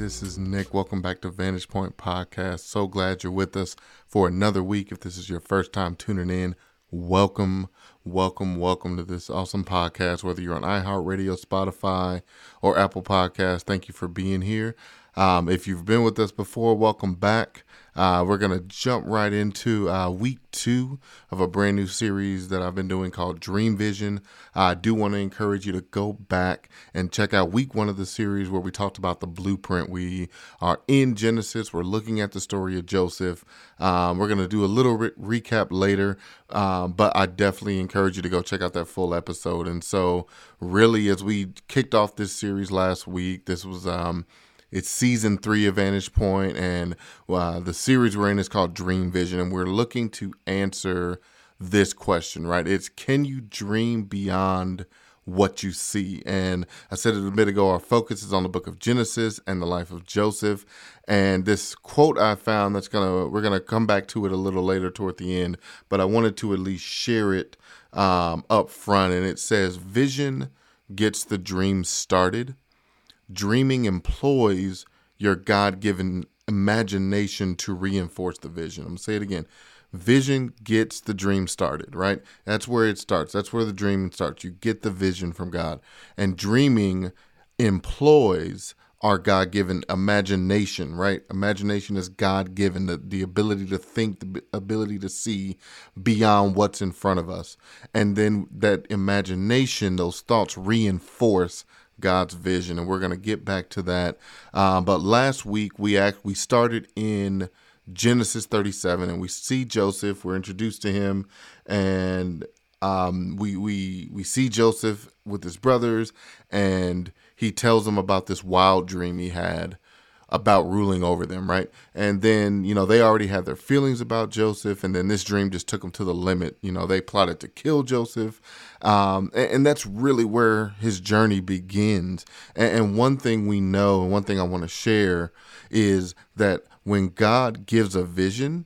This is Nick. Welcome back to Vantage Point Podcast. So glad you're with us for another week. If this is your first time tuning in, welcome, welcome, welcome to this awesome podcast. Whether you're on iHeartRadio, Spotify, or Apple Podcast, thank you for being here. Um, if you've been with us before, welcome back. Uh, we're going to jump right into uh, week two of a brand new series that I've been doing called Dream Vision. I do want to encourage you to go back and check out week one of the series where we talked about the blueprint. We are in Genesis, we're looking at the story of Joseph. Um, we're going to do a little re- recap later, um, but I definitely encourage you to go check out that full episode. And so, really, as we kicked off this series last week, this was. Um, it's season three of Vantage Point, and uh, the series we're in is called Dream Vision, and we're looking to answer this question, right? It's can you dream beyond what you see? And I said it a bit ago, our focus is on the book of Genesis and the life of Joseph. And this quote I found that's gonna we're gonna come back to it a little later toward the end, but I wanted to at least share it um, up front. And it says, "Vision gets the dream started." Dreaming employs your God given imagination to reinforce the vision. I'm going to say it again. Vision gets the dream started, right? That's where it starts. That's where the dreaming starts. You get the vision from God. And dreaming employs our God given imagination, right? Imagination is God given, the, the ability to think, the ability to see beyond what's in front of us. And then that imagination, those thoughts reinforce God's vision, and we're going to get back to that. Uh, but last week we act we started in Genesis 37, and we see Joseph. We're introduced to him, and um, we we we see Joseph with his brothers, and he tells them about this wild dream he had about ruling over them, right? And then, you know, they already had their feelings about Joseph, and then this dream just took them to the limit. You know, they plotted to kill Joseph. Um, and, and, that's really where his journey begins. And, and one thing we know, and one thing I want to share is that when God gives a vision,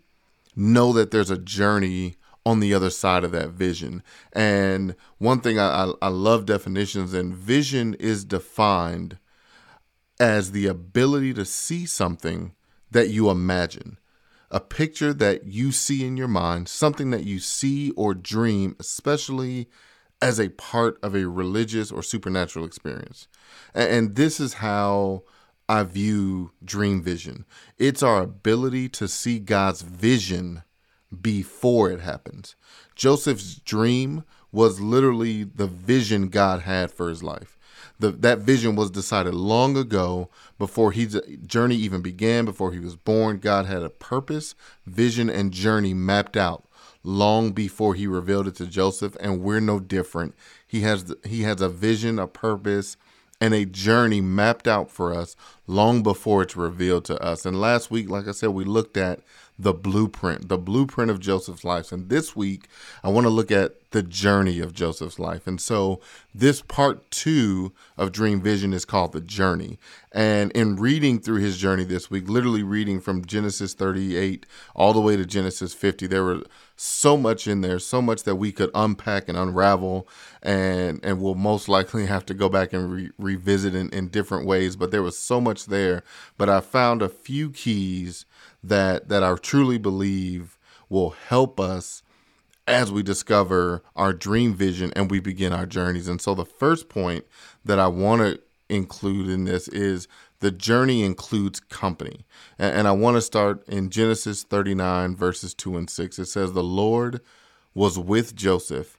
know that there's a journey on the other side of that vision. And one thing I, I, I love definitions, and vision is defined as the ability to see something that you imagine. A picture that you see in your mind, something that you see or dream, especially as a part of a religious or supernatural experience. And this is how I view dream vision it's our ability to see God's vision before it happens. Joseph's dream was literally the vision God had for his life the, that vision was decided long ago before his journey even began, before he was born. God had a purpose, vision, and journey mapped out long before he revealed it to Joseph, and we're no different. He has he has a vision, a purpose, and a journey mapped out for us long before it's revealed to us. And last week, like I said, we looked at the blueprint, the blueprint of Joseph's life. And this week, I want to look at the journey of Joseph's life. And so, this part two of Dream Vision is called The Journey. And in reading through his journey this week, literally reading from Genesis 38 all the way to Genesis 50, there were so much in there, so much that we could unpack and unravel, and and we'll most likely have to go back and re- revisit in, in different ways. But there was so much there. But I found a few keys that that I truly believe will help us as we discover our dream vision and we begin our journeys. And so the first point that I want to include in this is the journey includes company. And, and I want to start in Genesis 39, verses 2 and 6. It says, The Lord was with Joseph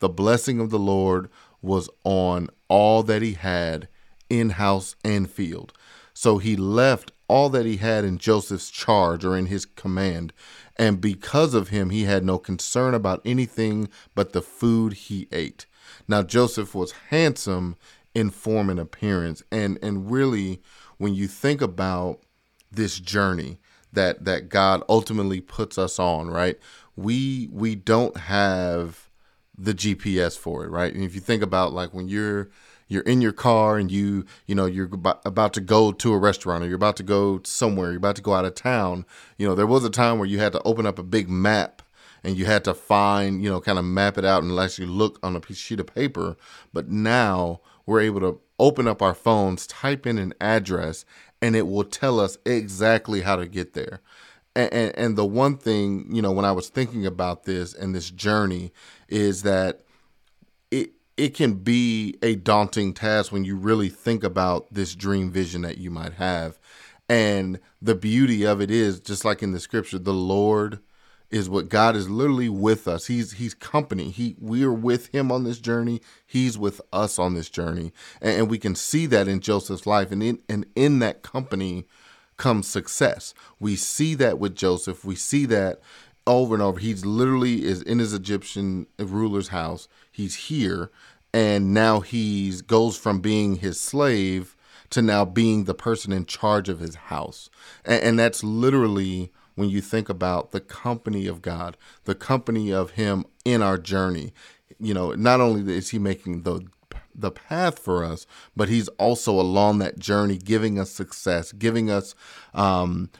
the blessing of the Lord was on all that he had in house and field. So he left all that he had in Joseph's charge or in his command. And because of him, he had no concern about anything but the food he ate. Now, Joseph was handsome in form and appearance. And and really when you think about this journey that that God ultimately puts us on, right? We we don't have the GPS for it, right? And if you think about like when you're you're in your car and you you know you're about to go to a restaurant or you're about to go somewhere, you're about to go out of town. You know, there was a time where you had to open up a big map and you had to find, you know, kind of map it out and actually look on a piece sheet of paper. But now we're able to open up our phones, type in an address, and it will tell us exactly how to get there. And, and, and the one thing, you know, when I was thinking about this and this journey is that it it can be a daunting task when you really think about this dream vision that you might have. And the beauty of it is just like in the scripture, the Lord is what God is literally with us. He's he's company. He we are with him on this journey. He's with us on this journey. And, and we can see that in Joseph's life. And in and in that company comes success. We see that with Joseph. We see that over and over. He's literally is in his Egyptian ruler's house. He's here. And now he's goes from being his slave to now being the person in charge of his house. And, and that's literally when you think about the company of God, the company of Him in our journey. You know, not only is He making the the path for us, but He's also along that journey, giving us success, giving us um,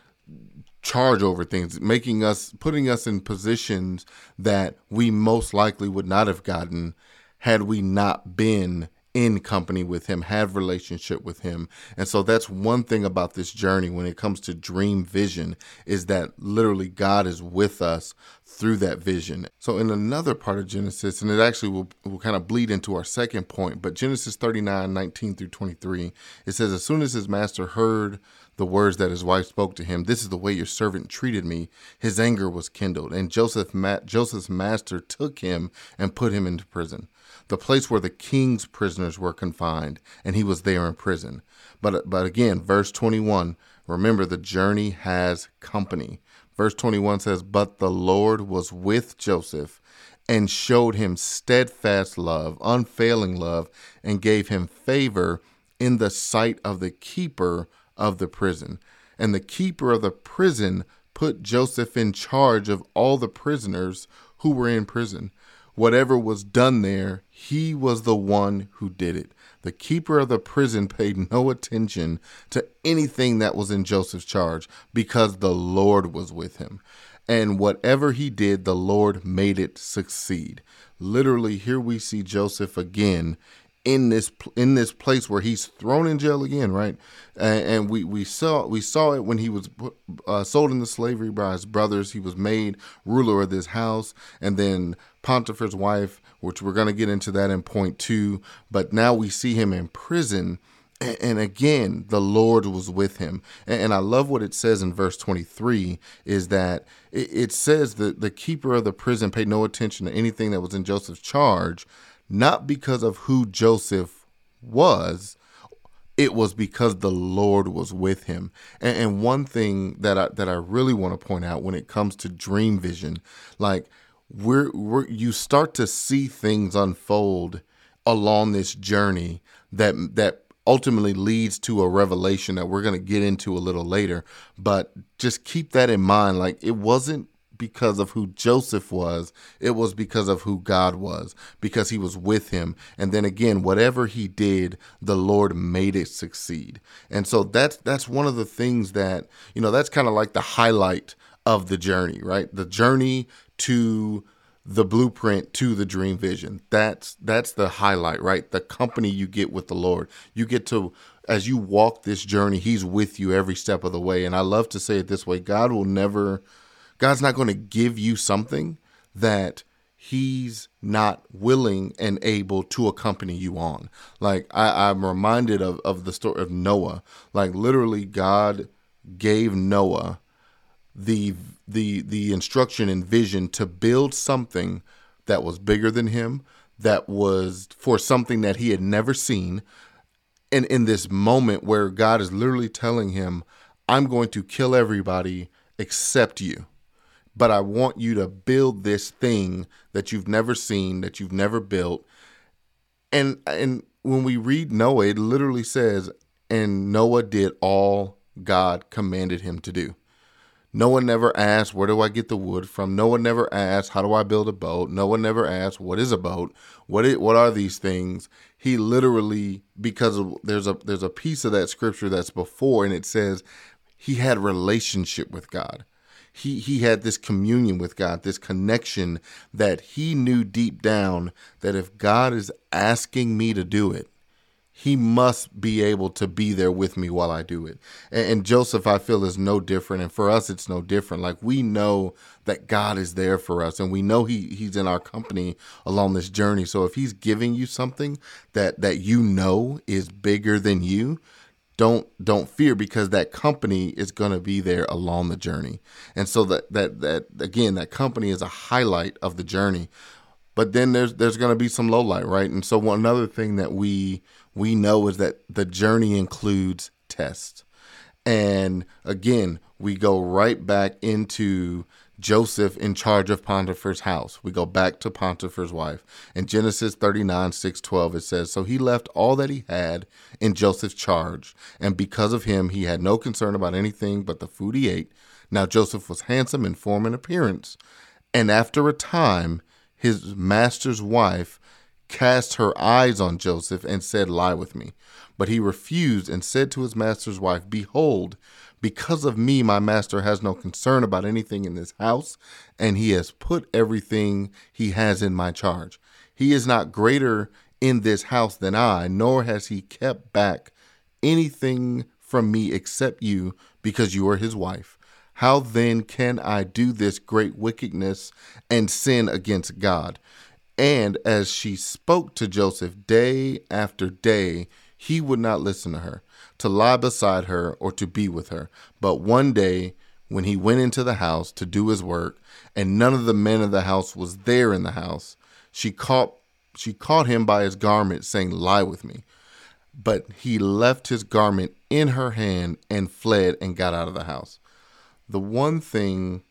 charge over things, making us, putting us in positions that we most likely would not have gotten had we not been in company with him, have relationship with him. And so that's one thing about this journey when it comes to dream vision is that literally God is with us through that vision. So in another part of Genesis, and it actually will, will kind of bleed into our second point, but Genesis 39, 19 through 23, it says, As soon as his master heard the words that his wife spoke to him, This is the way your servant treated me, his anger was kindled. And Joseph, Joseph's master took him and put him into prison the place where the king's prisoners were confined, and he was there in prison. But but again, verse 21, remember the journey has company. Verse 21 says, "But the Lord was with Joseph and showed him steadfast love, unfailing love, and gave him favor in the sight of the keeper of the prison." And the keeper of the prison put Joseph in charge of all the prisoners who were in prison whatever was done there, he was the one who did it. The keeper of the prison paid no attention to anything that was in Joseph's charge because the Lord was with him. And whatever he did, the Lord made it succeed. Literally, here we see Joseph again in this in this place where he's thrown in jail again, right? And, and we we saw we saw it when he was uh, sold into slavery by his brothers. He was made ruler of this house, and then Potiphar's wife, which we're going to get into that in point two. But now we see him in prison. And, again, the Lord was with him. And, I love what it says in verse 23 is that it says that the keeper of the prison paid no attention to anything that was in Joseph's charge, not because of who Joseph was, it was because the Lord was with him. And, and, one thing that I that I really want to point out when it comes to dream vision, like we're, we're you start to see things unfold along this journey that that ultimately leads to a revelation that we're going to get into a little later but just keep that in mind like it wasn't because of who Joseph was, it was because of who God was, because he was with him. And then again, whatever he did, the Lord made it succeed. And so that's that's one of the things that, you know, that's kind of like the highlight of the journey, right? The journey to the blueprint to the dream vision. That's that's the highlight, right? The company you get with the Lord. You get to as you walk this journey, he's with you every step of the way. And I love to say it this way, God will never God's not going to give you something that he's not willing and able to accompany you on. Like I, I'm reminded of, of the story of Noah. Like literally God gave Noah the the the instruction and vision to build something that was bigger than him, that was for something that he had never seen. And in this moment where God is literally telling him, I'm going to kill everybody except you. But I want you to build this thing that you've never seen, that you've never built. And and when we read Noah, it literally says, and Noah did all God commanded him to do. Noah never asked, Where do I get the wood from? Noah never asked, How do I build a boat? Noah never asked, What is a boat? What is, what are these things? He literally, because of, there's a there's a piece of that scripture that's before, and it says he had relationship with God. He he had this communion with God, this connection that he knew deep down that if God is asking me to do it, he must be able to be there with me while I do it. And, and, Joseph, I feel, is no different. And for us, it's no different. Like we know that God is there for us and we know he, he's in our company along this journey. So if he's giving you something that, that you know is bigger than you, don't don't fear because that company is going to be there along the journey. And so that that that again that company is a highlight of the journey. But then there's there's going to be some low light right? And so one another thing that we we know is that the journey includes tests. And again, we go right back into Joseph in charge of Potiphar's house. We go back to Potiphar's wife. In Genesis 39, 6, 12, it says, So he left all that he had in Joseph's charge, and because of him, he had no concern about anything but the food he ate. Now Joseph was handsome in form and appearance, and after a time, his master's wife cast her eyes on Joseph and said, Lie with me. But he refused and said to his master's wife, Behold, because of me, my master has no concern about anything in this house, and he has put everything he has in my charge. He is not greater in this house than I, nor has he kept back anything from me except you, because you are his wife. How then can I do this great wickedness and sin against God? And as she spoke to Joseph day after day, he would not listen to her, to lie beside her, or to be with her. But one day, when he went into the house to do his work, and none of the men of the house was there in the house, she caught she caught him by his garment, saying, Lie with me. But he left his garment in her hand and fled and got out of the house. The one thing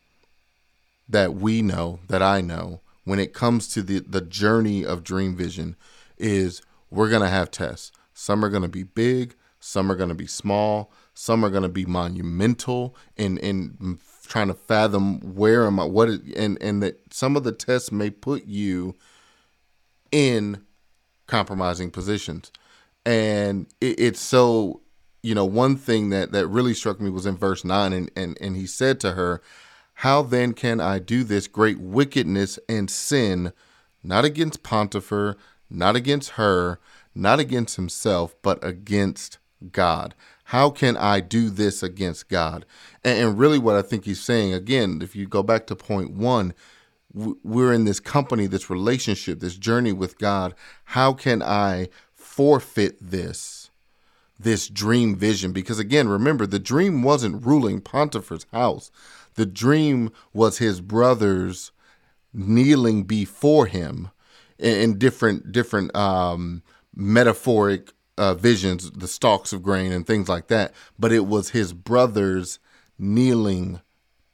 that we know, that I know, when it comes to the, the journey of Dream Vision is we're going to have tests. Some are going to be big, some are going to be small, some are going to be monumental in, in trying to fathom where am I, what is, and, and that some of the tests may put you in compromising positions. And it, it's so, you know, one thing that, that really struck me was in verse 9, and, and, and he said to her, how then can I do this great wickedness and sin, not against Potiphar, not against her, not against himself, but against God? How can I do this against God? And, really, what I think he's saying, again, if you go back to point one, we're in this company, this relationship, this journey with God. How can I forfeit this? This dream vision, because again, remember the dream wasn't ruling Potiphar's house the dream was his brothers kneeling before him in, different different um, metaphoric uh, visions, the stalks of grain and things like that. But it was his brothers kneeling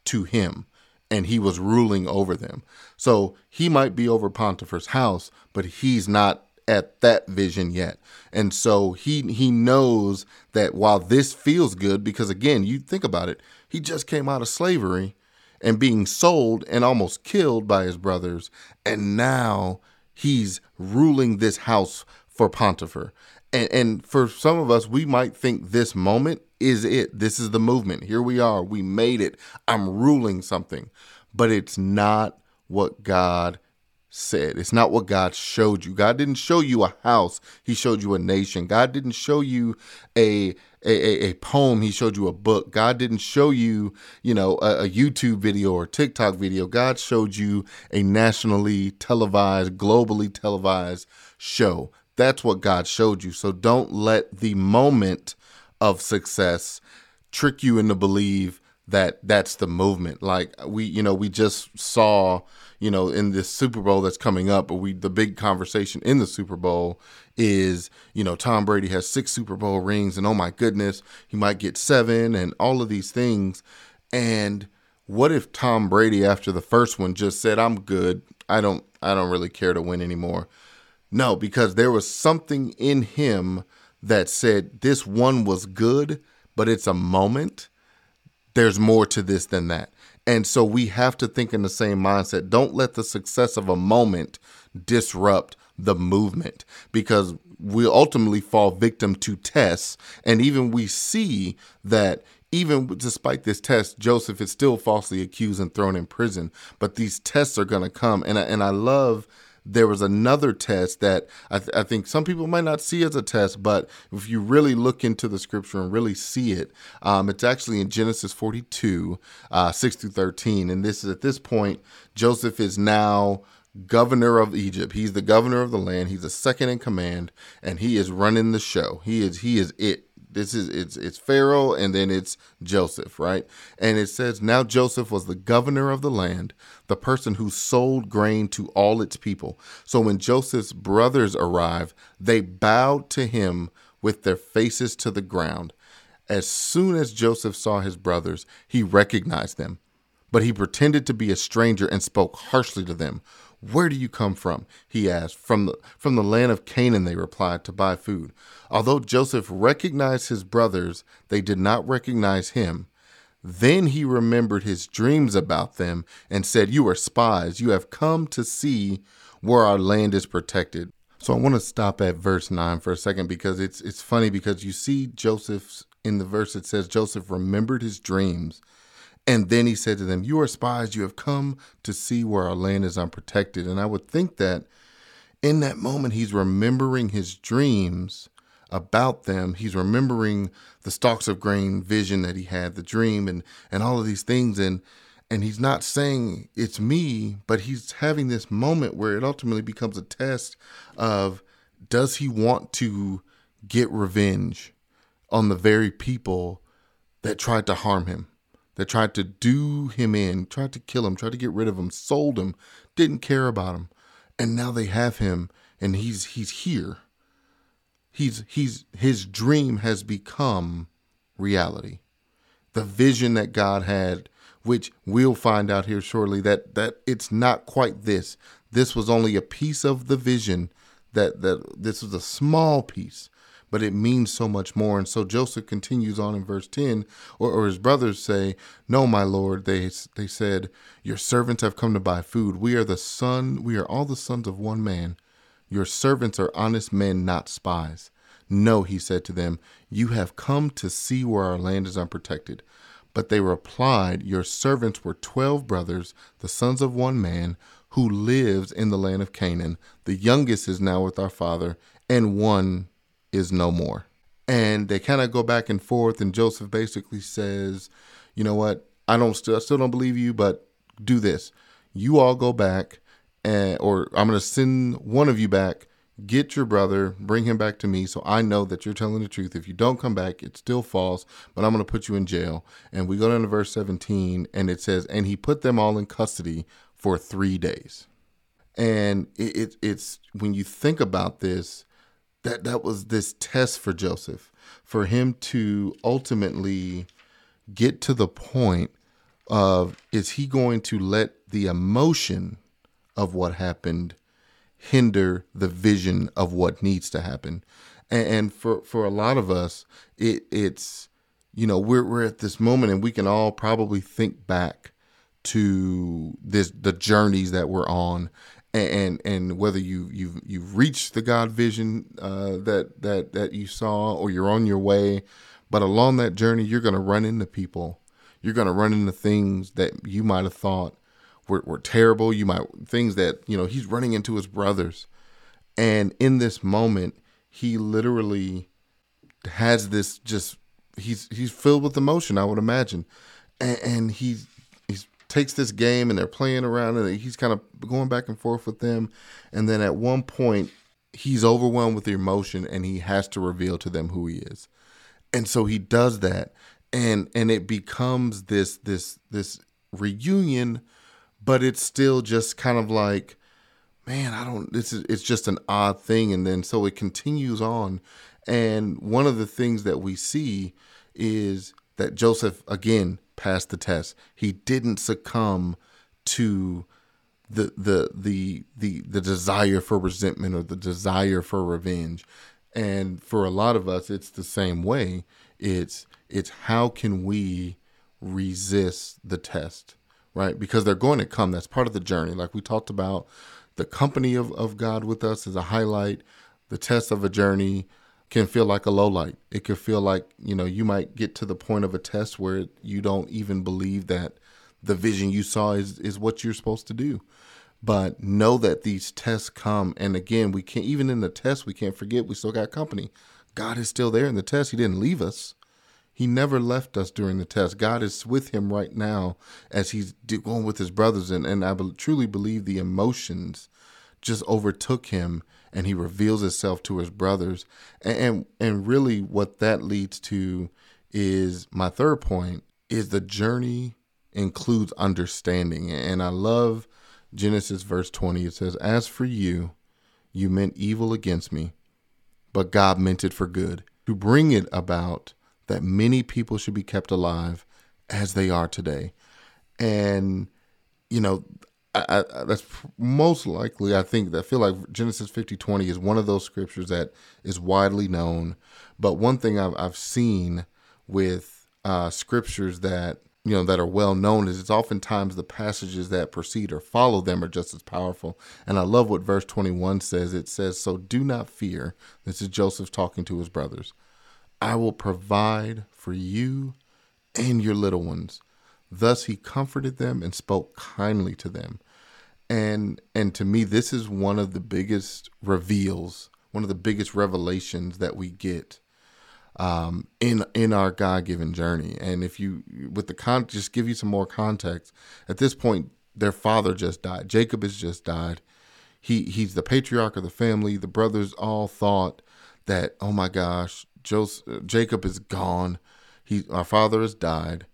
to him, and he was ruling over them. So he might be over Potiphar's house, but he's not at that vision yet. And so he he knows that while this feels good, because again, you think about it, he just came out of slavery and being sold and almost killed by his brothers. And now he's ruling this house for Potiphar. And, and for some of us, we might think this moment is it. This is the movement. Here we are. We made it. I'm ruling something. But it's not what God said. It's not what God showed you. God didn't show you a house, He showed you a nation. God didn't show you a a, a, poem, he showed you a book. God didn't show you, you know, a, a YouTube video or TikTok video. God showed you a nationally televised, globally televised show. That's what God showed you. So don't let the moment of success trick you into believe that that's the movement. Like we, you know, we just saw, you know, in this Super Bowl that's coming up, but we the big conversation in the Super Bowl is, you know, Tom Brady has six Super Bowl rings and oh my goodness, he might get seven and all of these things. And what if Tom Brady after the first one just said, I'm good. I don't I don't really care to win anymore. No, because there was something in him that said this one was good, but it's a moment. There's more to this than that. And so we have to think in the same mindset. Don't let the success of a moment disrupt the movement because we ultimately fall victim to tests. And even we see that even despite this test, Joseph is still falsely accused and thrown in prison. But these tests are going to come. And I, and I love there was another test that I, th- I, think some people might not see as a test, but if you really look into the scripture and really see it, um, it's actually in Genesis 42, uh, 6 through 13. And this is at this point, Joseph is now governor of Egypt. He's the governor of the land. He's the second in command, and he is running the show. He is he is it. This is it's it's Pharaoh and then it's Joseph, right? And it says now Joseph was the governor of the land, the person who sold grain to all its people. So when Joseph's brothers arrived, they bowed to him with their faces to the ground. As soon as Joseph saw his brothers, he recognized them, but he pretended to be a stranger and spoke harshly to them. Where do you come from? He asked. From the, from the land of Canaan, they replied, to buy food. Although Joseph recognized his brothers, they did not recognize him. Then he remembered his dreams about them and said, You are spies. You have come to see where our land is protected. So I want to stop at verse 9 for a second because it's it's funny because you see Joseph's in the verse it says Joseph remembered his dreams and then he said to them, You are spies, you have come to see where our land is unprotected. And I would think that in that moment, he's remembering his dreams about them. He's remembering the stalks of grain vision that he had, the dream, and, and all of these things. And and he's not saying it's me, but he's having this moment where it ultimately becomes a test of does he want to get revenge on the very people that tried to harm him? That tried to do him in, tried to kill him, tried to get rid of him, sold him, didn't care about him. And now they have him and he's he's here. He's he's his dream has become reality. The vision that God had, which we'll find out here shortly that that it's not quite this. This was only a piece of the vision that that this was a small piece but it means so much more. And so Joseph continues on in verse 10, or, or his brothers say, No, my Lord, they, they said, Your servants have come to buy food. We are the son, we are all the sons of one man. Your servants are honest men, not spies. No, he said to them, You have come to see where our land is unprotected. But they replied, Your servants were twelve brothers, the sons of one man, who lives in the land of Canaan. The youngest is now with our father, and one is no more. And they kind of go back and forth, and Joseph basically says, "You know what? I don't still I still don't believe you, but do this. You all go back, and or I'm going to send one of you back. Get your brother, bring him back to me, so I know that you're telling the truth. If you don't come back, it's still false, but I'm going to put you in jail." And we go down to verse 17, and it says, "And he put them all in custody for three days." And it, it, it's when you think about this, that that was this test for Joseph, for him to ultimately get to the point of is he going to let the emotion of what happened hinder the vision of what needs to happen? And, and for for a lot of us it it's you know we're we're at this moment and we can all probably think back to this the journeys that we're on and and whether you you've you've reached the God vision uh, that that that you saw or you're on your way, but along that journey you're going to run into people, you're going to run into things that you might have thought were, were terrible. You might things that you know he's running into his brothers, and in this moment he literally has this just he's he's filled with emotion. I would imagine, and, and he's takes this game and they're playing around and he's kind of going back and forth with them. And then at one point, he's overwhelmed with emotion and he has to reveal to them who he is. And so he does that. And and it becomes this this this reunion, but it's still just kind of like, man, I don't this is it's just an odd thing. And then so it continues on. And one of the things that we see is that Joseph again passed the test. He didn't succumb to the the the the the desire for resentment or the desire for revenge. And for a lot of us it's the same way. It's it's how can we resist the test, right? Because they're going to come. That's part of the journey. Like we talked about, the company of, of God with us is a highlight. The test of a journey can feel like a low light. It could feel like, you know, you might get to the point of a test where you don't even believe that the vision you saw is, is what you're supposed to do. But know that these tests come. And again, we can't, even in the test, we can't forget we still got company. God is still there in the test. He didn't leave us. He never left us during the test. God is with him right now as he's going with his brothers. And, and I truly believe the emotions just overtook him and he reveals himself to his brothers. And, and, and really, what that leads to is my third point is the journey includes understanding. And I love Genesis verse 20. It says, As for you, you meant evil against me, but God meant it for good, to bring it about that many people should be kept alive as they are today. And, you know, I, I, that's most likely, I think, that I feel like Genesis 50 20 is one of those scriptures that is widely known. But one thing I've, I've seen with uh, scriptures that, you know, that are well known is it's oftentimes the passages that precede or follow them are just as powerful. And I love what verse 21 says. It says, So do not fear. This is Joseph talking to his brothers. I will provide for you and your little ones. Thus he comforted them and spoke kindly to them. And and to me this is one of the biggest reveals, one of the biggest revelations that we get um, in in our God given journey. And if you with the con just give you some more context, at this point their father just died. Jacob has just died. He he's the patriarch of the family. The brothers all thought that, oh my gosh, Joseph, Jacob is gone. He, our father has died,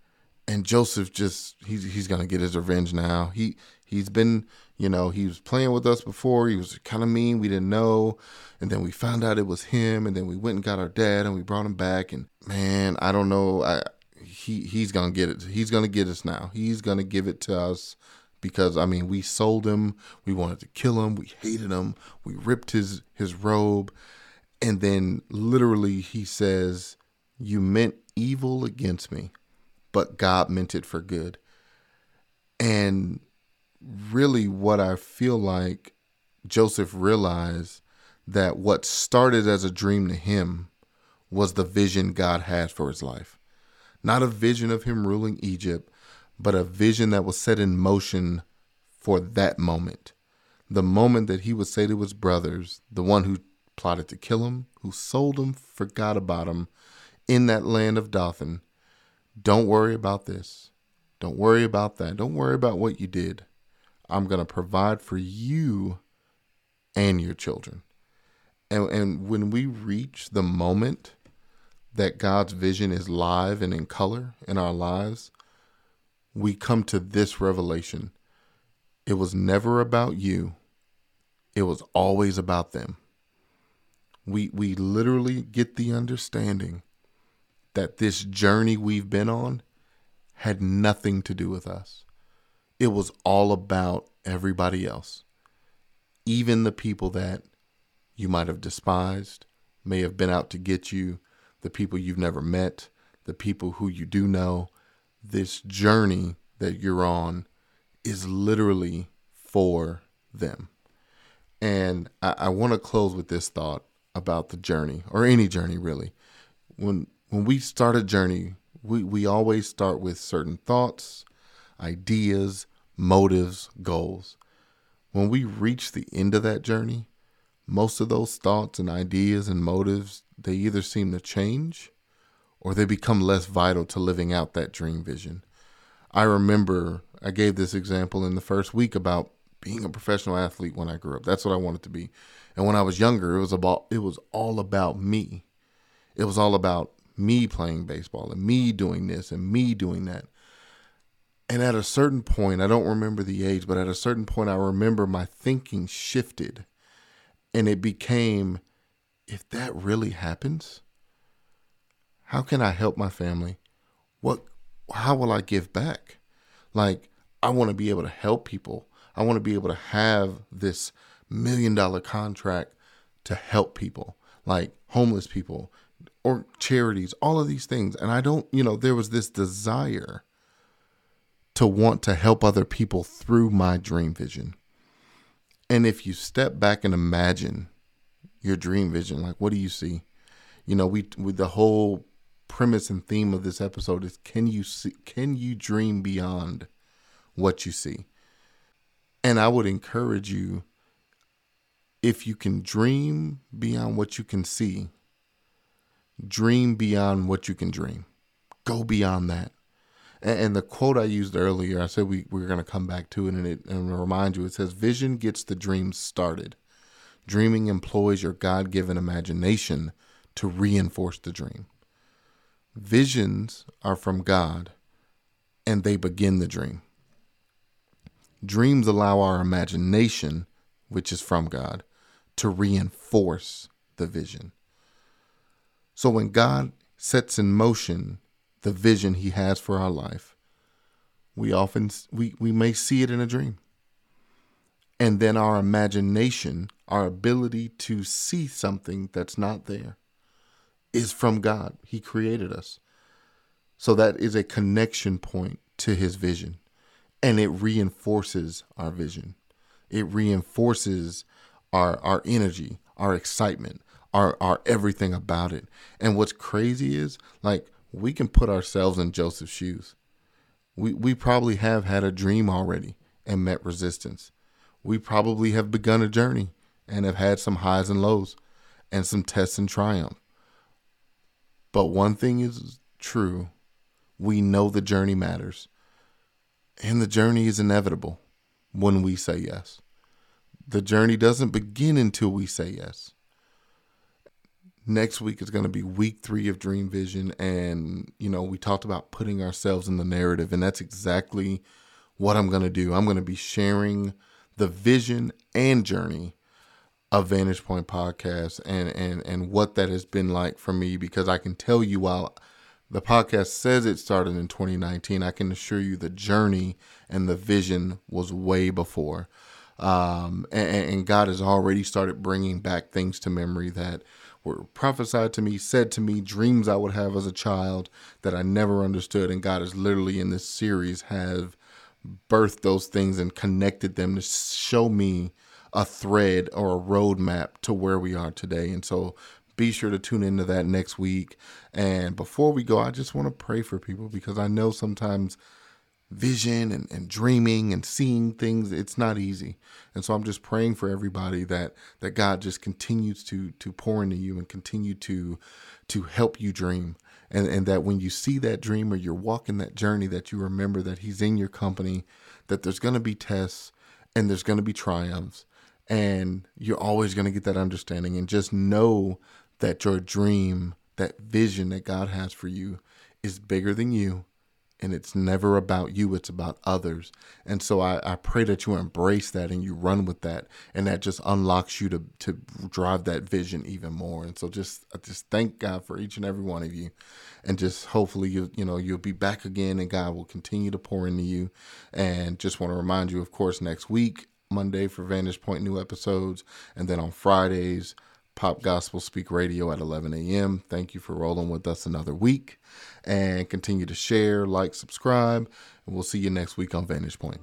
and Joseph just he's he's gonna get his revenge now. He he's been you know he was playing with us before. He was kind of mean. We didn't know, and then we found out it was him, and then we went and got our dad, and we brought him back. And man, I don't know. I he he's gonna get it. He's gonna get us now. He's gonna give it to us because I mean we sold him. We wanted to kill him. We hated him. We ripped his his robe and then literally he says, You meant evil against me, but God meant it for good. And really, what I feel like Joseph realized that what started as a dream to him was the vision God had for his life. Not a vision of him ruling Egypt, but a vision that was set in motion for that moment. The moment that he would say to his brothers, the one who plotted to kill him, who sold him, forgot about him in that land of Dothan. Don't worry about this. Don't worry about that. Don't worry about what you did. I'm going to provide for you and your children. And, and when we reach the moment that God's vision is live and in color in our lives, we come to this revelation. It was never about you, it was always about them we we literally get the understanding that this journey we've been on had nothing to do with us. It was all about everybody else. Even the people that you might have despised, may have been out to get you, the people you've never met, the people who you do know. This journey that you're on is literally for them. And I, I want to close with this thought about the journey or any journey really. When when we start a journey, we, we always start with certain thoughts, ideas, motives, goals. When we reach the end of that journey, most of those thoughts and ideas and motives, they either seem to change or they become less vital to living out that dream vision. I remember I gave this example in the first week about being a professional athlete when I grew up. That's what I wanted to be. And when I was younger, it was about it was all about me. It was all about me playing baseball and me doing this and me doing that. And at a certain point, I don't remember the age, but at a certain point I remember my thinking shifted and it became if that really happens, how can I help my family? What how will I give back? Like I want to be able to help people. I want to be able to have this million dollar contract to help people, like homeless people or charities, all of these things. And I don't, you know, there was this desire to want to help other people through my dream vision. And if you step back and imagine your dream vision, like what do you see? You know, we with the whole premise and theme of this episode is can you see can you dream beyond what you see? And I would encourage you if you can dream beyond what you can see, dream beyond what you can dream. Go beyond that. And, and the quote I used earlier, I said we, we are going to come back to it and, it and remind you it says, Vision gets the dream started. Dreaming employs your God given imagination to reinforce the dream. Visions are from God and they begin the dream. Dreams allow our imagination, which is from God, to reinforce the vision. So when God sets in motion the vision he has for our life, we often we, we may see it in a dream. And then our imagination, our ability to see something that's not there is from God. He created us. So that is a connection point to his vision. And it reinforces our vision. It reinforces our our energy, our excitement, our our everything about it. And what's crazy is like we can put ourselves in Joseph's shoes. We we probably have had a dream already and met resistance. We probably have begun a journey and have had some highs and lows and some tests and triumph. But one thing is true. We know the journey matters. And the journey is inevitable when we say yes the journey doesn't begin until we say yes. Next week is going to be week three of Dream Vision. And, you know, we talked about putting ourselves in the narrative, and that's exactly what I'm going to do. I'm going to be sharing the vision and journey of Vantage Point podcast and, and, and what that has been like for me because I can tell you while the podcast says it started in 2019, I can assure you the journey and the vision was way before. Um, and, and God has already started bringing back things to memory that were prophesied to me, said to me, dreams I would have as a child that I never understood. And God has literally in this series have birthed those things and connected them to show me a thread or a roadmap to where we are today. And so be sure to tune into that next week. And before we go, I just want to pray for people because I know sometimes vision and, and dreaming and seeing things it's not easy. And so i'm just praying for everybody that that god just continues to to pour into you and continue to to help you dream. And and that when you see that dream or you're walking that journey that you remember that he's in your company that there's going to be tests and there's going to be triumphs. And you're always going to get that understanding and just know that your dream that vision that god has for you is bigger than you and it's never about you it's about others. And so I, I pray that you embrace that and you run with that and that just unlocks you to to drive that vision even more. And so just just thank god for each and every one of you. And just hopefully you you know you'll be back again and god will continue to pour into you. And just want to remind you of course next week monday for vantage point new episodes and then on fridays Pop Gospel Speak Radio at 11 a.m. Thank you for rolling with us another week and continue to share, like, subscribe, and we'll see you next week on Vantage Point.